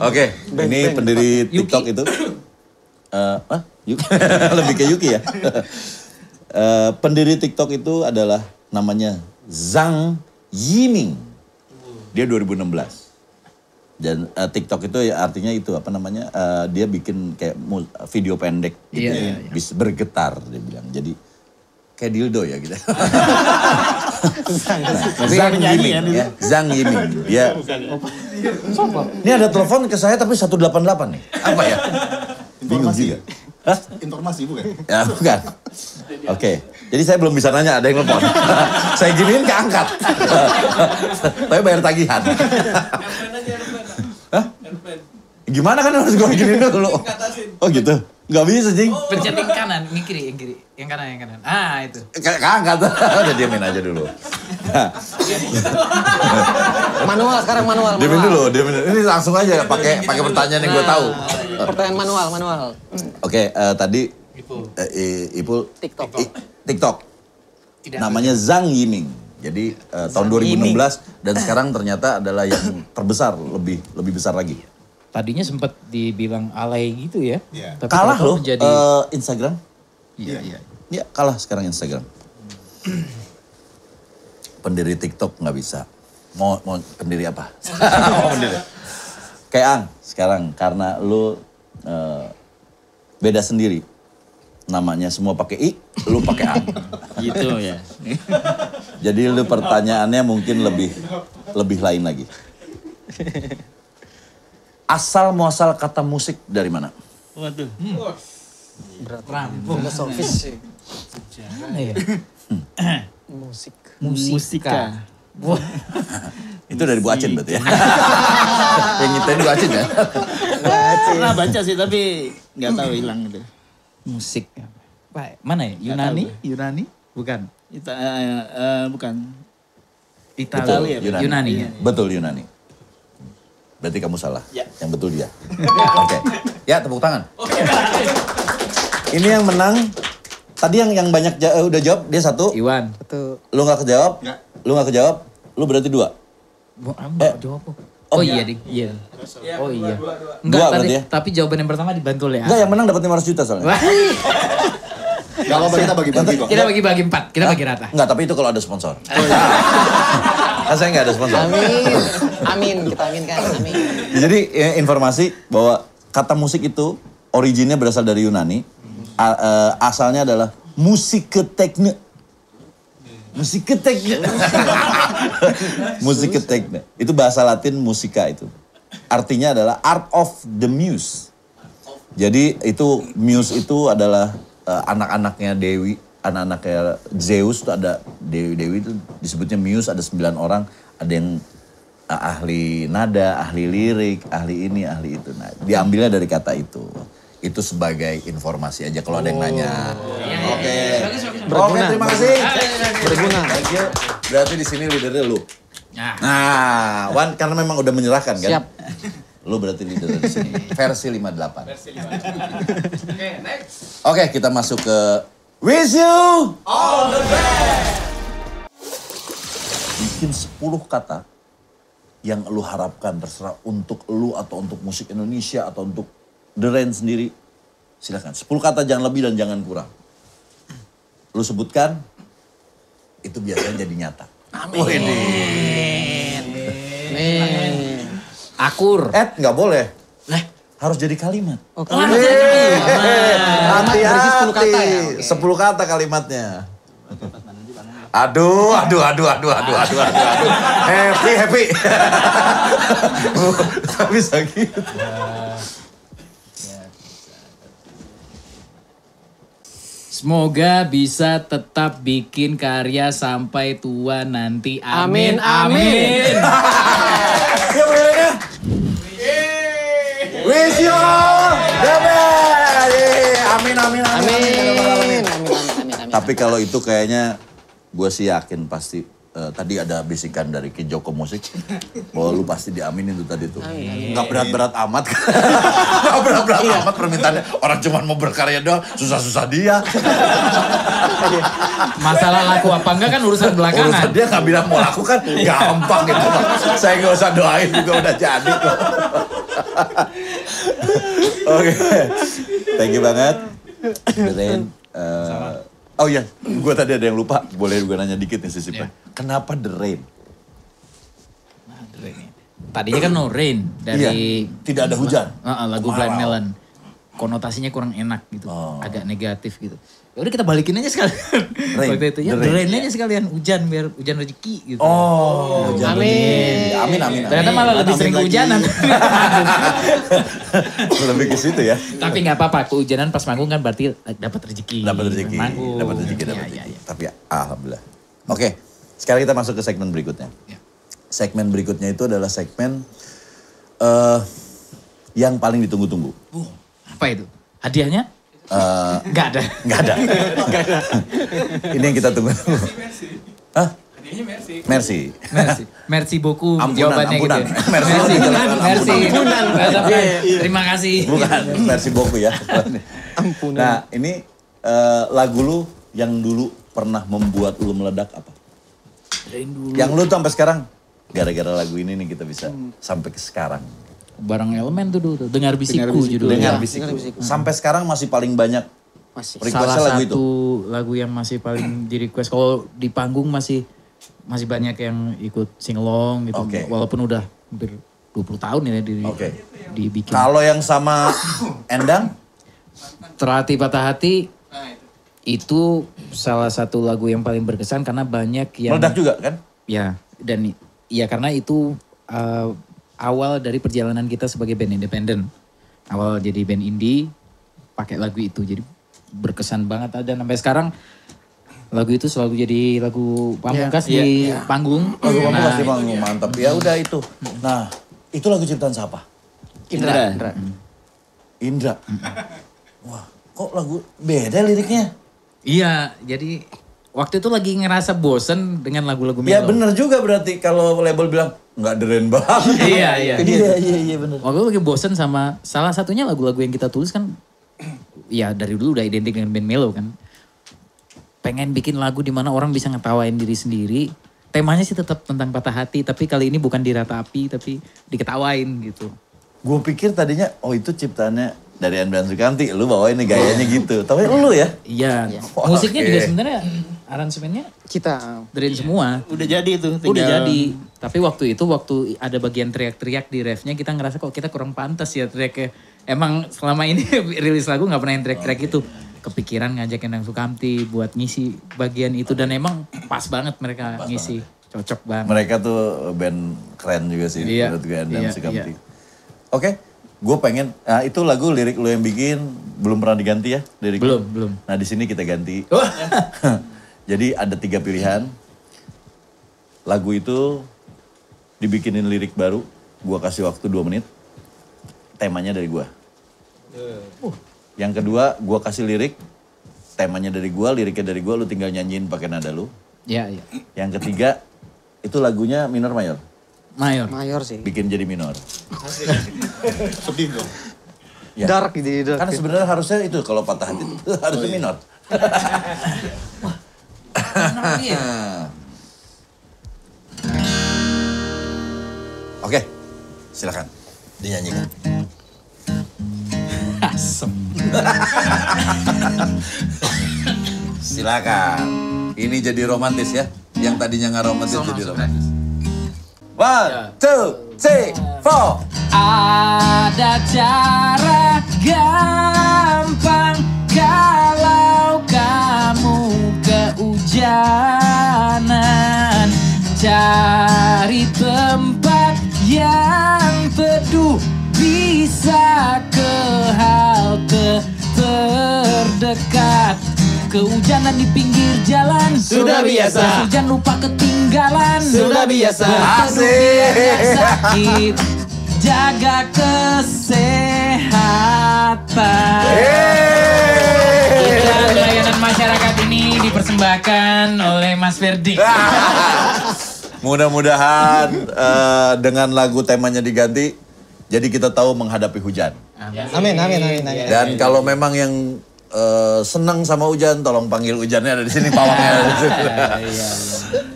[SPEAKER 1] Oke, ini pendiri TikTok itu. Eh, ah, Yuki. Lebih ke Yuki ya. Eh, pendiri TikTok itu adalah namanya Zhang Yiming. Dia 2016. Dan eh, TikTok itu ya artinya itu apa namanya? eh, dia bikin kayak video pendek gitu
[SPEAKER 2] Iya,
[SPEAKER 1] ya.
[SPEAKER 2] iya, iya.
[SPEAKER 1] Bisa bergetar dia bilang. Jadi kayak dildo ya gitu. Zhang
[SPEAKER 4] penyanyi
[SPEAKER 1] Yiming
[SPEAKER 4] ya
[SPEAKER 1] ya. Zhang Yiming. Dia ini ada telepon ke saya tapi 188 nih. Apa ya? Bingung
[SPEAKER 5] Informasi.
[SPEAKER 1] juga. Hah?
[SPEAKER 5] Informasi bukan?
[SPEAKER 1] Ya bukan. Oke. Jadi saya belum bisa nanya ada yang telepon. saya giniin keangkat. tapi bayar tagihan. Hah? Gimana kan harus gue giniin dulu. Oh gitu. Gak bisa jing.
[SPEAKER 2] pencet yang kanan yang kiri yang kiri yang kanan yang kanan ah itu
[SPEAKER 1] Ke- Keangkat. Udah diamin aja dulu.
[SPEAKER 3] Manual sekarang manual.
[SPEAKER 1] diamin dulu, diamin dulu. Ini langsung aja pakai pakai pertanyaan yang gue tahu.
[SPEAKER 3] Pertanyaan manual, manual.
[SPEAKER 1] Oke, eh, tadi
[SPEAKER 2] Ipul.
[SPEAKER 1] eh, Ipul
[SPEAKER 3] TikTok.
[SPEAKER 1] TikTok.
[SPEAKER 2] Tidak
[SPEAKER 1] Namanya Zhang Yiming. Jadi eh, tahun 2016 dan sekarang ternyata adalah yang terbesar, lebih lebih besar lagi.
[SPEAKER 2] Tadinya sempat dibilang alay gitu ya.
[SPEAKER 5] Iya.
[SPEAKER 2] Tapi
[SPEAKER 1] kalah loh
[SPEAKER 2] menjadi
[SPEAKER 1] eh, Instagram.
[SPEAKER 2] iya iya.
[SPEAKER 1] Ya kalah sekarang Instagram. pendiri TikTok nggak bisa. Mau mau pendiri apa? mau pendiri. Kayak Ang sekarang karena lu eh, beda sendiri. Namanya semua pakai i, lu pakai ang.
[SPEAKER 4] Gitu ya.
[SPEAKER 1] Jadi lu pertanyaannya mungkin lebih lebih lain lagi. Asal muasal kata musik dari mana?
[SPEAKER 4] Waduh.
[SPEAKER 3] Filosofis sih.
[SPEAKER 2] Ya?
[SPEAKER 3] Musik.
[SPEAKER 4] Musika.
[SPEAKER 1] Itu dari Bu Acin berarti ya? Yang nyetain Bu Acin ya?
[SPEAKER 4] Pernah baca sih tapi nggak tahu hilang gitu.
[SPEAKER 2] Musik. Pak, mana ya? Yunani? Yunani? Bukan.
[SPEAKER 4] Ita, eh, eh, bukan.
[SPEAKER 2] Italia.
[SPEAKER 4] Italia,
[SPEAKER 2] Yunani. ya?
[SPEAKER 1] Betul Yunani. Berarti kamu salah.
[SPEAKER 4] Ya.
[SPEAKER 1] Yang betul dia. Oke. Ya tepuk tangan. Ini yang menang. Tadi yang yang banyak ja- eh, udah jawab dia satu.
[SPEAKER 2] Iwan.
[SPEAKER 3] Betul.
[SPEAKER 1] Lu nggak kejawab?
[SPEAKER 5] Nggak.
[SPEAKER 1] Lu nggak kejawab? Lu berarti dua.
[SPEAKER 2] Mau
[SPEAKER 1] Eh.
[SPEAKER 2] jawab apa?
[SPEAKER 1] Oh,
[SPEAKER 2] Oh, iya, Dik. Iya. Oh iya. Enggak,
[SPEAKER 1] Dua
[SPEAKER 2] tadi,
[SPEAKER 1] ya?
[SPEAKER 2] tapi jawaban yang pertama dibantu oleh
[SPEAKER 1] Enggak, yang menang dapat 500 juta soalnya.
[SPEAKER 2] Wah,
[SPEAKER 5] Gak apa-apa kita bagi-bagi kok.
[SPEAKER 2] kita bagi-bagi empat, kita bagi rata.
[SPEAKER 1] Enggak, tapi itu kalau ada sponsor. Kan saya nggak ada sponsor.
[SPEAKER 3] Amin. Amin. Kita aminkan. Amin.
[SPEAKER 1] Jadi ya, informasi bahwa kata musik itu originnya berasal dari Yunani. A- eh, asalnya adalah musiketekne. Musiketekne. musiketekne. Itu bahasa Latin musika itu. Artinya adalah art of the muse. Jadi itu muse itu adalah eh, anak-anaknya Dewi, anak-anaknya Zeus itu ada Dewi-Dewi itu disebutnya muse ada sembilan orang, ada yang eh, ahli nada, ahli lirik, ahli ini, ahli itu. Nah, diambilnya dari kata itu. Itu sebagai informasi aja kalau ada yang nanya. Oke. Oke, terima kasih.
[SPEAKER 3] Berguna.
[SPEAKER 1] Thank you. Berarti di sini leadernya lu.
[SPEAKER 2] Nah,
[SPEAKER 1] Nah, Wan karena memang udah menyerahkan kan?
[SPEAKER 3] Siap.
[SPEAKER 1] Lu berarti leader di sini. Versi 58.
[SPEAKER 6] Oke, next.
[SPEAKER 1] Oke, kita masuk ke Wish you
[SPEAKER 6] All the best.
[SPEAKER 1] bikin 10 kata yang lu harapkan terserah untuk lu atau untuk musik Indonesia atau untuk The Rain sendiri. Silakan. 10 kata jangan lebih dan jangan kurang. Lu sebutkan itu biasanya jadi nyata. Amin.
[SPEAKER 3] Amin.
[SPEAKER 2] akur.
[SPEAKER 1] Ed nggak boleh. Harus jadi kalimat.
[SPEAKER 3] Oke.
[SPEAKER 1] Hati-hati.
[SPEAKER 3] berisi 10 kata ya? Oke.
[SPEAKER 1] 10 kata kalimatnya. Aduh, aduh, aduh, aduh, aduh, aduh, aduh, aduh. Happy, happy. Tak bisa gitu.
[SPEAKER 2] Semoga bisa tetap bikin karya sampai tua nanti. Amin.
[SPEAKER 3] Amin, amin.
[SPEAKER 1] Ya, Wish you the best. Yeay, Amin, amin, amin.
[SPEAKER 3] Amin. Amin. Amin. Amin. Amin.
[SPEAKER 1] Tapi kalau itu kayaknya gue sih yakin pasti eh, tadi ada bisikan dari Ki Joko Musik bahwa lu pasti diaminin tuh tadi tuh. Nggak berat-berat amat. Nggak berat-berat amat permintaannya. Orang cuma mau berkarya doang, susah-susah dia.
[SPEAKER 2] Masalah laku apa enggak kan urusan belakangan.
[SPEAKER 1] Urusan dia nggak bilang mau lakukan, gampang gitu. Saya nggak usah doain juga udah jadi kok. Oke, thank you banget. Deren, eh, oh iya, gue tadi ada yang lupa. Boleh gue nanya dikit nih sisipnya. Kenapa The Rain?
[SPEAKER 2] Nah, The Rain. Tadinya kan No Rain dari
[SPEAKER 1] Iya, tidak ada hujan.
[SPEAKER 2] Heeh, lagu
[SPEAKER 1] Kemarau.
[SPEAKER 2] Blind Melon. Konotasinya kurang enak gitu,
[SPEAKER 1] Oh.
[SPEAKER 2] agak negatif gitu. Ya udah kita balikin aja sekalian.
[SPEAKER 1] Rain,
[SPEAKER 2] Waktu itu ya
[SPEAKER 1] the rain.
[SPEAKER 2] Rain aja sekalian hujan biar hujan rezeki gitu.
[SPEAKER 1] Oh, hujan
[SPEAKER 3] Amin.
[SPEAKER 1] rezeki. Amin, amin,
[SPEAKER 2] Ternyata
[SPEAKER 1] amin.
[SPEAKER 2] malah lebih
[SPEAKER 5] Amin
[SPEAKER 2] sering
[SPEAKER 5] lagi.
[SPEAKER 2] kehujanan.
[SPEAKER 1] Lebih ke situ ya.
[SPEAKER 2] Tapi nggak apa-apa, kehujanan pas manggung kan berarti dapat rezeki.
[SPEAKER 1] Dapat rezeki,
[SPEAKER 2] Manggung.
[SPEAKER 1] dapat rezeki, dapat
[SPEAKER 2] Iya,
[SPEAKER 1] rezeki.
[SPEAKER 2] iya, iya.
[SPEAKER 1] Tapi ya, alhamdulillah. Oke, sekarang kita masuk ke segmen berikutnya.
[SPEAKER 2] Ya.
[SPEAKER 1] Segmen berikutnya itu adalah segmen eh yang paling ditunggu-tunggu.
[SPEAKER 2] Uh, apa itu? Hadiahnya?
[SPEAKER 1] Eh,
[SPEAKER 2] Nggak ada.
[SPEAKER 1] Nggak ada. Ini yang kita tunggu. Hah?
[SPEAKER 6] Merci.
[SPEAKER 1] Merci.
[SPEAKER 2] Merci beaucoup
[SPEAKER 1] Ampunan,
[SPEAKER 2] jawabannya
[SPEAKER 1] ampunan.
[SPEAKER 2] gitu. ya.
[SPEAKER 1] Merci.
[SPEAKER 2] Merci. Merci.
[SPEAKER 1] Ampunan.
[SPEAKER 2] Merci. Terima kasih.
[SPEAKER 1] Bukan, versi Boku ya.
[SPEAKER 3] Ampunan.
[SPEAKER 1] Nah, ini eh, lagu lu yang dulu pernah membuat lu meledak apa? Yang lu tuh sampai sekarang gara-gara lagu ini nih kita bisa sampai ke sekarang.
[SPEAKER 2] Barang elemen tuh dulu. Dengar bisiku judulnya.
[SPEAKER 1] Dengar bisiku.
[SPEAKER 3] Dengar Bisiku.
[SPEAKER 1] Sampai sekarang masih paling banyak
[SPEAKER 3] Masih.
[SPEAKER 2] Salah
[SPEAKER 1] lagu
[SPEAKER 2] satu
[SPEAKER 1] itu.
[SPEAKER 2] lagu yang masih paling di request. Kalau di panggung masih masih banyak yang ikut sing along gitu.
[SPEAKER 1] Oke.
[SPEAKER 2] Walaupun udah hampir 20 tahun ya di,
[SPEAKER 1] Oke.
[SPEAKER 2] dibikin.
[SPEAKER 1] Kalau yang sama Endang,
[SPEAKER 2] Terhati Patah Hati itu salah satu lagu yang paling berkesan karena banyak yang
[SPEAKER 1] meledak juga kan?
[SPEAKER 2] ya dan ya karena itu uh, awal dari perjalanan kita sebagai band independen. Awal jadi band indie pakai lagu itu jadi berkesan banget dan sampai sekarang lagu itu selalu jadi lagu pamungkas di panggung.
[SPEAKER 1] Lagu
[SPEAKER 2] Nah,
[SPEAKER 1] pasti panggung mantap. Ya udah itu. Nah, itu lagu ciptaan siapa?
[SPEAKER 3] Indra. Indra.
[SPEAKER 1] Indra. Wah, kok lagu beda liriknya?
[SPEAKER 2] Iya, jadi waktu itu lagi ngerasa bosen dengan lagu-lagu
[SPEAKER 1] Ya
[SPEAKER 2] melo.
[SPEAKER 1] bener juga berarti kalau label bilang nggak deren banget.
[SPEAKER 2] Iya, iya.
[SPEAKER 1] Iya, iya, iya bener.
[SPEAKER 2] Waktu itu lagi bosen sama salah satunya lagu-lagu yang kita tulis kan ya dari dulu udah identik dengan band melo kan. Pengen bikin lagu di mana orang bisa ngetawain diri sendiri. Temanya sih tetap tentang patah hati, tapi kali ini bukan diratapi tapi diketawain gitu.
[SPEAKER 1] Gue pikir tadinya, oh itu ciptaannya dari Andrian Sukanti. Lu bawain nih gayanya gitu. Tapi lu ya?
[SPEAKER 2] Iya,
[SPEAKER 1] Wah,
[SPEAKER 2] musiknya
[SPEAKER 1] oke.
[SPEAKER 2] juga sebenarnya aransemennya
[SPEAKER 3] Kita.
[SPEAKER 2] dari semua.
[SPEAKER 4] Udah jadi itu.
[SPEAKER 2] Udah
[SPEAKER 4] tinggal-
[SPEAKER 2] jadi. Tapi waktu itu waktu ada bagian teriak-teriak di refnya kita ngerasa kok kita kurang pantas ya teriaknya. Emang selama ini rilis lagu nggak pernah yang teriak-teriak itu. Kepikiran ngajak Endang Sukamti buat ngisi bagian itu dan emang pas banget mereka ngisi. Cocok banget.
[SPEAKER 1] Mereka tuh band keren juga sih
[SPEAKER 2] Iya,
[SPEAKER 1] menurut gue Andrian
[SPEAKER 2] iya,
[SPEAKER 1] Sukamti.
[SPEAKER 2] iya.
[SPEAKER 1] Oke, gue pengen, nah itu lagu lirik lu yang bikin belum pernah diganti ya liriknya?
[SPEAKER 2] Belum, belum.
[SPEAKER 1] Nah di sini kita ganti. Jadi ada tiga pilihan. Lagu itu dibikinin lirik baru. Gua kasih waktu dua menit. Temanya dari gua. Yang kedua, gua kasih lirik. Temanya dari gua, liriknya dari gua. Lu tinggal nyanyiin pakai nada lu.
[SPEAKER 2] Ya, ya.
[SPEAKER 1] Yang ketiga, itu lagunya minor mayor.
[SPEAKER 2] Mayor.
[SPEAKER 3] Mayor sih.
[SPEAKER 1] Bikin jadi minor.
[SPEAKER 5] Sedih dong.
[SPEAKER 1] Ya.
[SPEAKER 3] Dark gitu. Dark.
[SPEAKER 1] Kan sebenarnya harusnya itu kalau patah hati itu harusnya minor. Oke, silakan dinyanyikan.
[SPEAKER 2] Asem.
[SPEAKER 1] Silakan. Ini jadi romantis ya. Yang tadinya nggak romantis jadi romantis. One, two, three, four.
[SPEAKER 2] Ada cara gampang tempat yang teduh Bisa ke halte terdekat. Kehujanan di pinggir jalan
[SPEAKER 4] Sudah biasa.
[SPEAKER 2] Hujan lupa ketinggalan.
[SPEAKER 4] Sudah biasa.
[SPEAKER 2] Nggak sakit. Jaga kesehatan. Iklan layanan masyarakat ini dipersembahkan oleh Mas Ferdi
[SPEAKER 1] Mudah-mudahan eh, dengan lagu temanya diganti, jadi kita tahu menghadapi hujan.
[SPEAKER 3] Amin, amin, amin, amin.
[SPEAKER 1] Dan kalau memang yang eh, senang sama hujan, tolong panggil hujannya ada di sini, pawangnya ada di sini.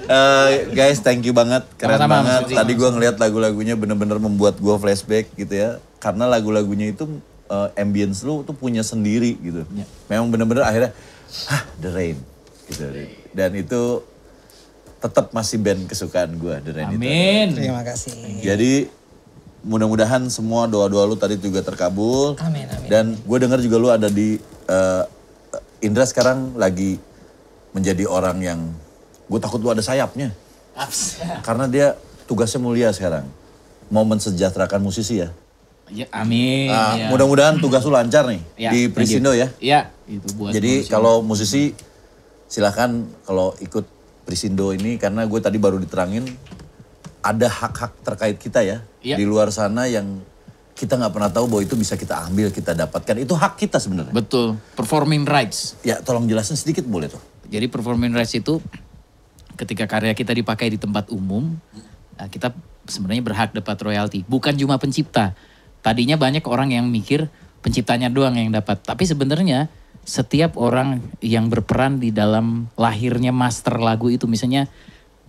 [SPEAKER 1] Eh, guys, thank you banget, keren
[SPEAKER 2] Mas
[SPEAKER 1] banget.
[SPEAKER 2] Fitri.
[SPEAKER 1] Tadi gue ngeliat lagu-lagunya bener-bener membuat gue flashback gitu ya. Karena lagu-lagunya itu eh, ambience lu tuh punya sendiri gitu. Memang bener-bener akhirnya, hah, The Rain. Gitu. Dan itu tetap masih band kesukaan gue, The Rain itu.
[SPEAKER 2] Amin
[SPEAKER 3] Terima kasih.
[SPEAKER 1] Jadi mudah-mudahan semua doa-doa lu tadi juga terkabul.
[SPEAKER 3] Amin, amin.
[SPEAKER 1] Dan gue dengar juga lu ada di eh, Indra sekarang lagi menjadi orang yang gue takut lu ada sayapnya. Karena dia tugasnya mulia sekarang. Mau mensejahterakan musisi ya.
[SPEAKER 2] ya, Amin
[SPEAKER 1] Nah,
[SPEAKER 2] ya.
[SPEAKER 1] Mudah-mudahan tugas lu lancar nih
[SPEAKER 2] Ya,
[SPEAKER 1] di. Prisindo ya.
[SPEAKER 2] Iya itu buat
[SPEAKER 1] Jadi kalau musisi silahkan kalau ikut Prisindo ini karena gue tadi baru diterangin ada hak-hak terkait kita ya
[SPEAKER 2] Iya.
[SPEAKER 1] di luar sana yang kita nggak pernah tahu bahwa itu bisa kita ambil kita dapatkan itu hak kita sebenarnya.
[SPEAKER 2] Betul performing rights
[SPEAKER 1] Ya tolong jelasin sedikit boleh tuh.
[SPEAKER 2] Jadi performing rights itu ketika karya kita dipakai di tempat umum, nah, kita sebenarnya berhak dapat royalti. Bukan cuma pencipta. Tadinya banyak orang yang mikir penciptanya doang yang dapat. Tapi sebenarnya setiap orang yang berperan di dalam lahirnya master lagu itu, misalnya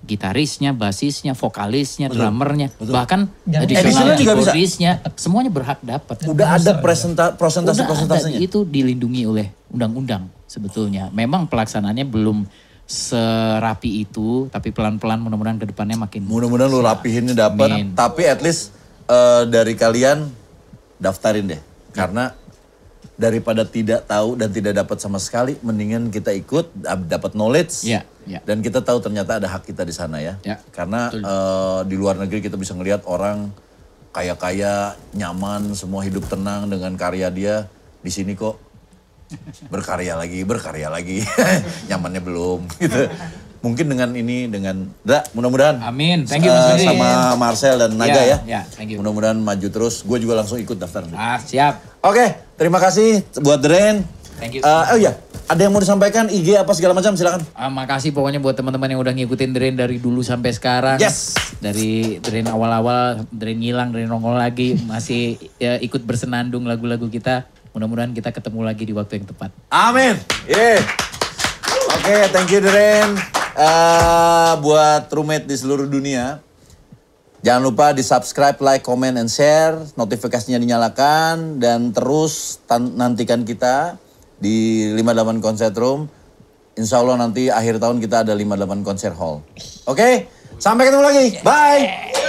[SPEAKER 2] gitarisnya, basisnya, vokalisnya, drummernya, bahkan
[SPEAKER 1] Additional
[SPEAKER 2] additional
[SPEAKER 1] juga bisa.
[SPEAKER 2] keyboardisnya, semuanya berhak dapat.
[SPEAKER 1] Udah ada presenta presentasi
[SPEAKER 2] Udah ada,
[SPEAKER 1] presentasinya.
[SPEAKER 2] itu dilindungi oleh undang-undang sebetulnya. Memang pelaksanaannya belum serapi itu, tapi pelan-pelan mudah-mudahan ke depannya makin
[SPEAKER 1] Mudah-mudahan lu rapihinnya dapat. Tapi at least eh, dari kalian daftarin deh. Karena daripada tidak tahu dan tidak dapat sama sekali, mendingan kita ikut dap- dapat knowledge.
[SPEAKER 2] Iya, iya.
[SPEAKER 1] Dan kita tahu ternyata ada hak kita di sana ya.
[SPEAKER 2] Ya,
[SPEAKER 1] Karena eh, di luar negeri kita bisa ngelihat orang kaya-kaya, nyaman, semua hidup tenang dengan karya dia. Di sini kok berkarya lagi, berkarya lagi. Nyamannya belum gitu. Mungkin dengan ini dengan Da, mudah-mudahan
[SPEAKER 2] Amin. Thank you, Rudi.
[SPEAKER 1] sama Marcel dan Naga
[SPEAKER 2] Ya,
[SPEAKER 1] ya.
[SPEAKER 2] ya, thank you.
[SPEAKER 1] Mudah-mudahan maju terus. Gue juga langsung ikut daftar.
[SPEAKER 2] Ah, siap.
[SPEAKER 1] Oke, terima kasih buat Dren.
[SPEAKER 2] Thank you.
[SPEAKER 1] Eh, oh iya, ada yang mau disampaikan IG apa segala macam silakan.
[SPEAKER 2] Ah, makasih pokoknya buat teman-teman yang udah ngikutin Drain dari dulu sampai sekarang.
[SPEAKER 1] Yes.
[SPEAKER 2] Dari Drain awal-awal, Drain ngilang, Drain nongol lagi, masih ya, ikut bersenandung lagu-lagu kita. Mudah-mudahan kita ketemu lagi di waktu yang tepat.
[SPEAKER 1] Amin. Yeah. Oke, thank you Dren. Eh, buat roommate di seluruh dunia. Jangan lupa di subscribe, like, comment, and share. Notifikasinya dinyalakan. Dan terus nantikan kita di 58 Concert Room. Insya Allah nanti akhir tahun kita ada 58 Concert Hall. Oke, sampai ketemu lagi. Bye.